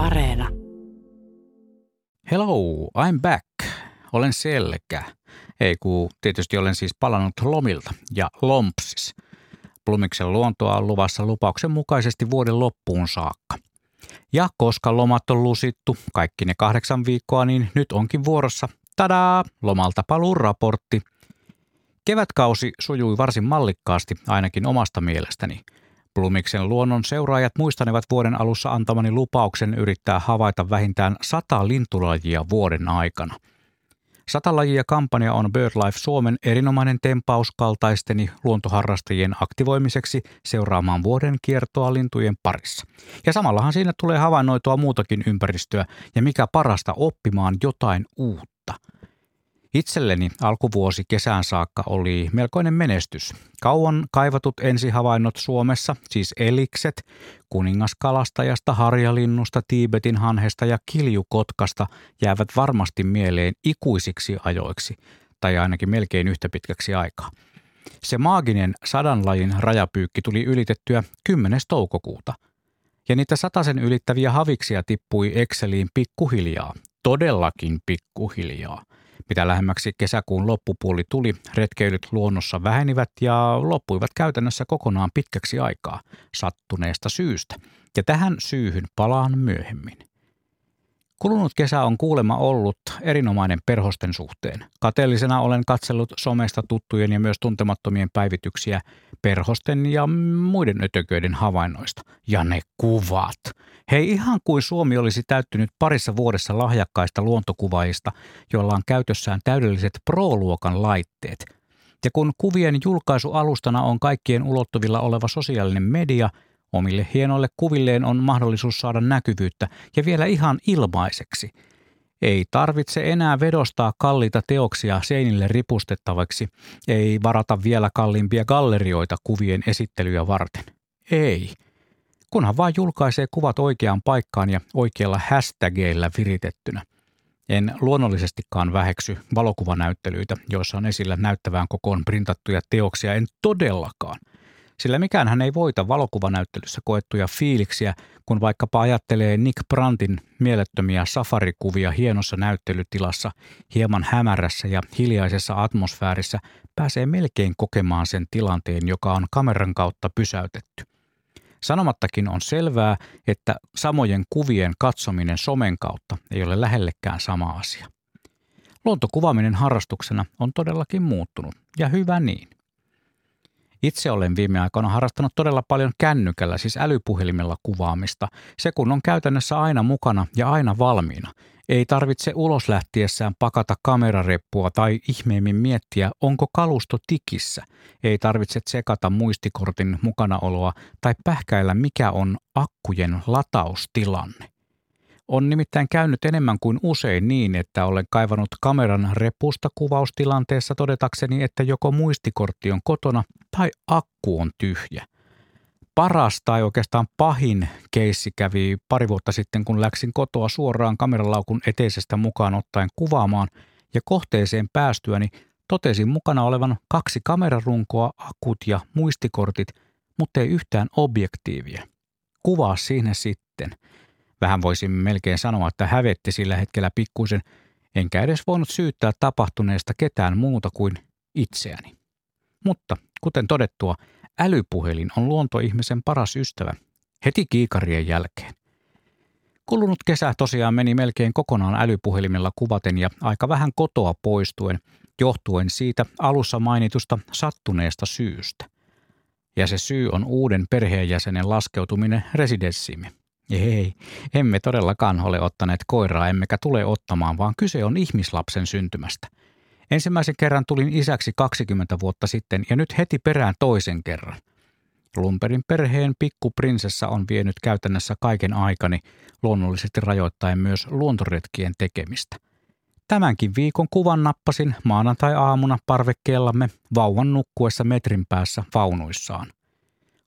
Areena. Hello, I'm back. Olen selkä. Ei kun tietysti olen siis palannut lomilta ja lompsis. Plumiksen luontoa on luvassa lupauksen mukaisesti vuoden loppuun saakka. Ja koska lomat on lusittu, kaikki ne kahdeksan viikkoa, niin nyt onkin vuorossa, tadaa, lomalta paluun raportti. Kevätkausi sujui varsin mallikkaasti, ainakin omasta mielestäni – Plumiksen luonnon seuraajat muistanevat vuoden alussa antamani lupauksen yrittää havaita vähintään sata lintulajia vuoden aikana. Sata lajia kampanja on BirdLife Suomen erinomainen tempaus kaltaisteni luontoharrastajien aktivoimiseksi seuraamaan vuoden kiertoa lintujen parissa. Ja samallahan siinä tulee havainnoitua muutakin ympäristöä ja mikä parasta oppimaan jotain uutta – Itselleni alkuvuosi kesään saakka oli melkoinen menestys. Kauan kaivatut ensihavainnot Suomessa, siis elikset, kuningaskalastajasta, harjalinnusta, Tiibetin hanhesta ja kiljukotkasta jäävät varmasti mieleen ikuisiksi ajoiksi, tai ainakin melkein yhtä pitkäksi aikaa. Se maaginen sadan lajin rajapyykki tuli ylitettyä 10. toukokuuta. Ja niitä sataisen ylittäviä haviksia tippui Exceliin pikkuhiljaa, todellakin pikkuhiljaa – mitä lähemmäksi kesäkuun loppupuoli tuli, retkeilyt luonnossa vähenivät ja loppuivat käytännössä kokonaan pitkäksi aikaa sattuneesta syystä. Ja tähän syyhyn palaan myöhemmin. Kulunut kesä on kuulema ollut erinomainen perhosten suhteen. Kateellisena olen katsellut somesta tuttujen ja myös tuntemattomien päivityksiä perhosten ja muiden ötököiden havainnoista. Ja ne kuvat. Hei ihan kuin Suomi olisi täyttynyt parissa vuodessa lahjakkaista luontokuvaajista, joilla on käytössään täydelliset pro-luokan laitteet. Ja kun kuvien julkaisualustana on kaikkien ulottuvilla oleva sosiaalinen media – Omille hienoille kuvilleen on mahdollisuus saada näkyvyyttä ja vielä ihan ilmaiseksi. Ei tarvitse enää vedostaa kalliita teoksia seinille ripustettavaksi, ei varata vielä kalliimpia gallerioita kuvien esittelyjä varten. Ei. Kunhan vain julkaisee kuvat oikeaan paikkaan ja oikeilla hashtageilla viritettynä. En luonnollisestikaan väheksy valokuvanäyttelyitä, joissa on esillä näyttävään kokoon printattuja teoksia, en todellakaan – sillä mikään hän ei voita valokuvanäyttelyssä koettuja fiiliksiä, kun vaikkapa ajattelee Nick Brantin mielettömiä safarikuvia hienossa näyttelytilassa, hieman hämärässä ja hiljaisessa atmosfäärissä, pääsee melkein kokemaan sen tilanteen, joka on kameran kautta pysäytetty. Sanomattakin on selvää, että samojen kuvien katsominen somen kautta ei ole lähellekään sama asia. Luontokuvaaminen harrastuksena on todellakin muuttunut, ja hyvä niin. Itse olen viime aikoina harrastanut todella paljon kännykällä, siis älypuhelimella kuvaamista. Se kun on käytännössä aina mukana ja aina valmiina. Ei tarvitse ulos lähtiessään pakata kamerareppua tai ihmeemmin miettiä, onko kalusto tikissä. Ei tarvitse tsekata muistikortin mukanaoloa tai pähkäillä, mikä on akkujen lataustilanne. On nimittäin käynyt enemmän kuin usein niin, että olen kaivannut kameran repusta kuvaustilanteessa todetakseni, että joko muistikortti on kotona akku on tyhjä. Paras tai oikeastaan pahin keissi kävi pari vuotta sitten, kun läksin kotoa suoraan kameralaukun eteisestä mukaan ottaen kuvaamaan ja kohteeseen päästyäni totesin mukana olevan kaksi kamerarunkoa, akut ja muistikortit, mutta ei yhtään objektiivia. Kuvaa siinä sitten – Vähän voisin melkein sanoa, että hävetti sillä hetkellä pikkuisen, enkä edes voinut syyttää tapahtuneesta ketään muuta kuin itseäni. Mutta, kuten todettua, älypuhelin on luontoihmisen paras ystävä, heti kiikarien jälkeen. Kulunut kesä tosiaan meni melkein kokonaan älypuhelimella kuvaten ja aika vähän kotoa poistuen, johtuen siitä alussa mainitusta sattuneesta syystä. Ja se syy on uuden perheenjäsenen laskeutuminen residenssiimme. Ei, emme todellakaan ole ottaneet koiraa, emmekä tule ottamaan, vaan kyse on ihmislapsen syntymästä. Ensimmäisen kerran tulin isäksi 20 vuotta sitten ja nyt heti perään toisen kerran. Lumperin perheen pikkuprinsessa on vienyt käytännössä kaiken aikani, luonnollisesti rajoittaen myös luontoretkien tekemistä. Tämänkin viikon kuvan nappasin maanantai-aamuna parvekkeellamme vauvan nukkuessa metrin päässä vaunuissaan.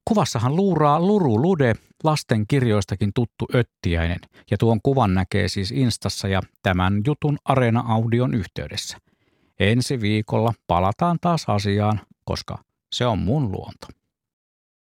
Kuvassahan luuraa Luru Lude, lasten kirjoistakin tuttu öttiäinen, ja tuon kuvan näkee siis Instassa ja tämän jutun Areena-audion yhteydessä. Ensi viikolla palataan taas asiaan, koska se on mun luonto.